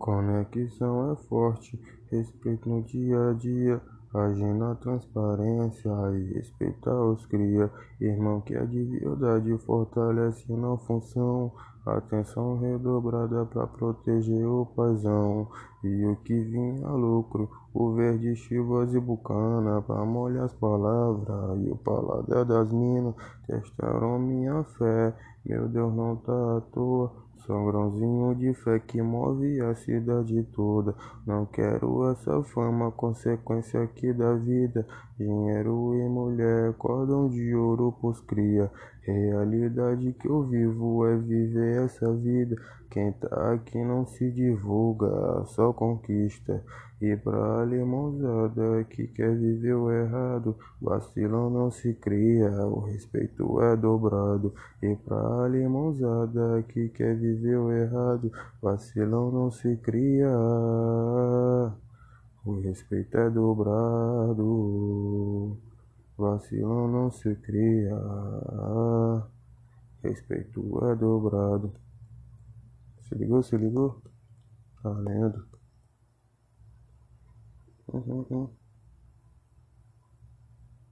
Conexão é forte, respeito no dia a dia. Agir na transparência e respeitar os cria. Irmão que é de verdade fortalece na função. Atenção redobrada pra proteger o paizão. E o que vinha lucro, o verde, chivas e bucana. Pra molhar as palavras e o paladar das minas. Testaram minha fé, meu Deus não tá à toa. Sou grãozinho de fé que move a cidade toda. Não quero essa fama, consequência aqui da vida. Dinheiro e mulher, cordão de ouro pros cria. Realidade que eu vivo é viver essa vida. Quem tá aqui não se divulga, só conquista. E pra alemãozada que quer viver o errado, vacilão não se cria, o respeito é dobrado. E pra alemãozada que quer viver o errado, vacilão não se cria, o respeito é dobrado. Vacilão não se cria, respeito é dobrado. Se ligou, se ligou? Valendo. Uhum, uhum.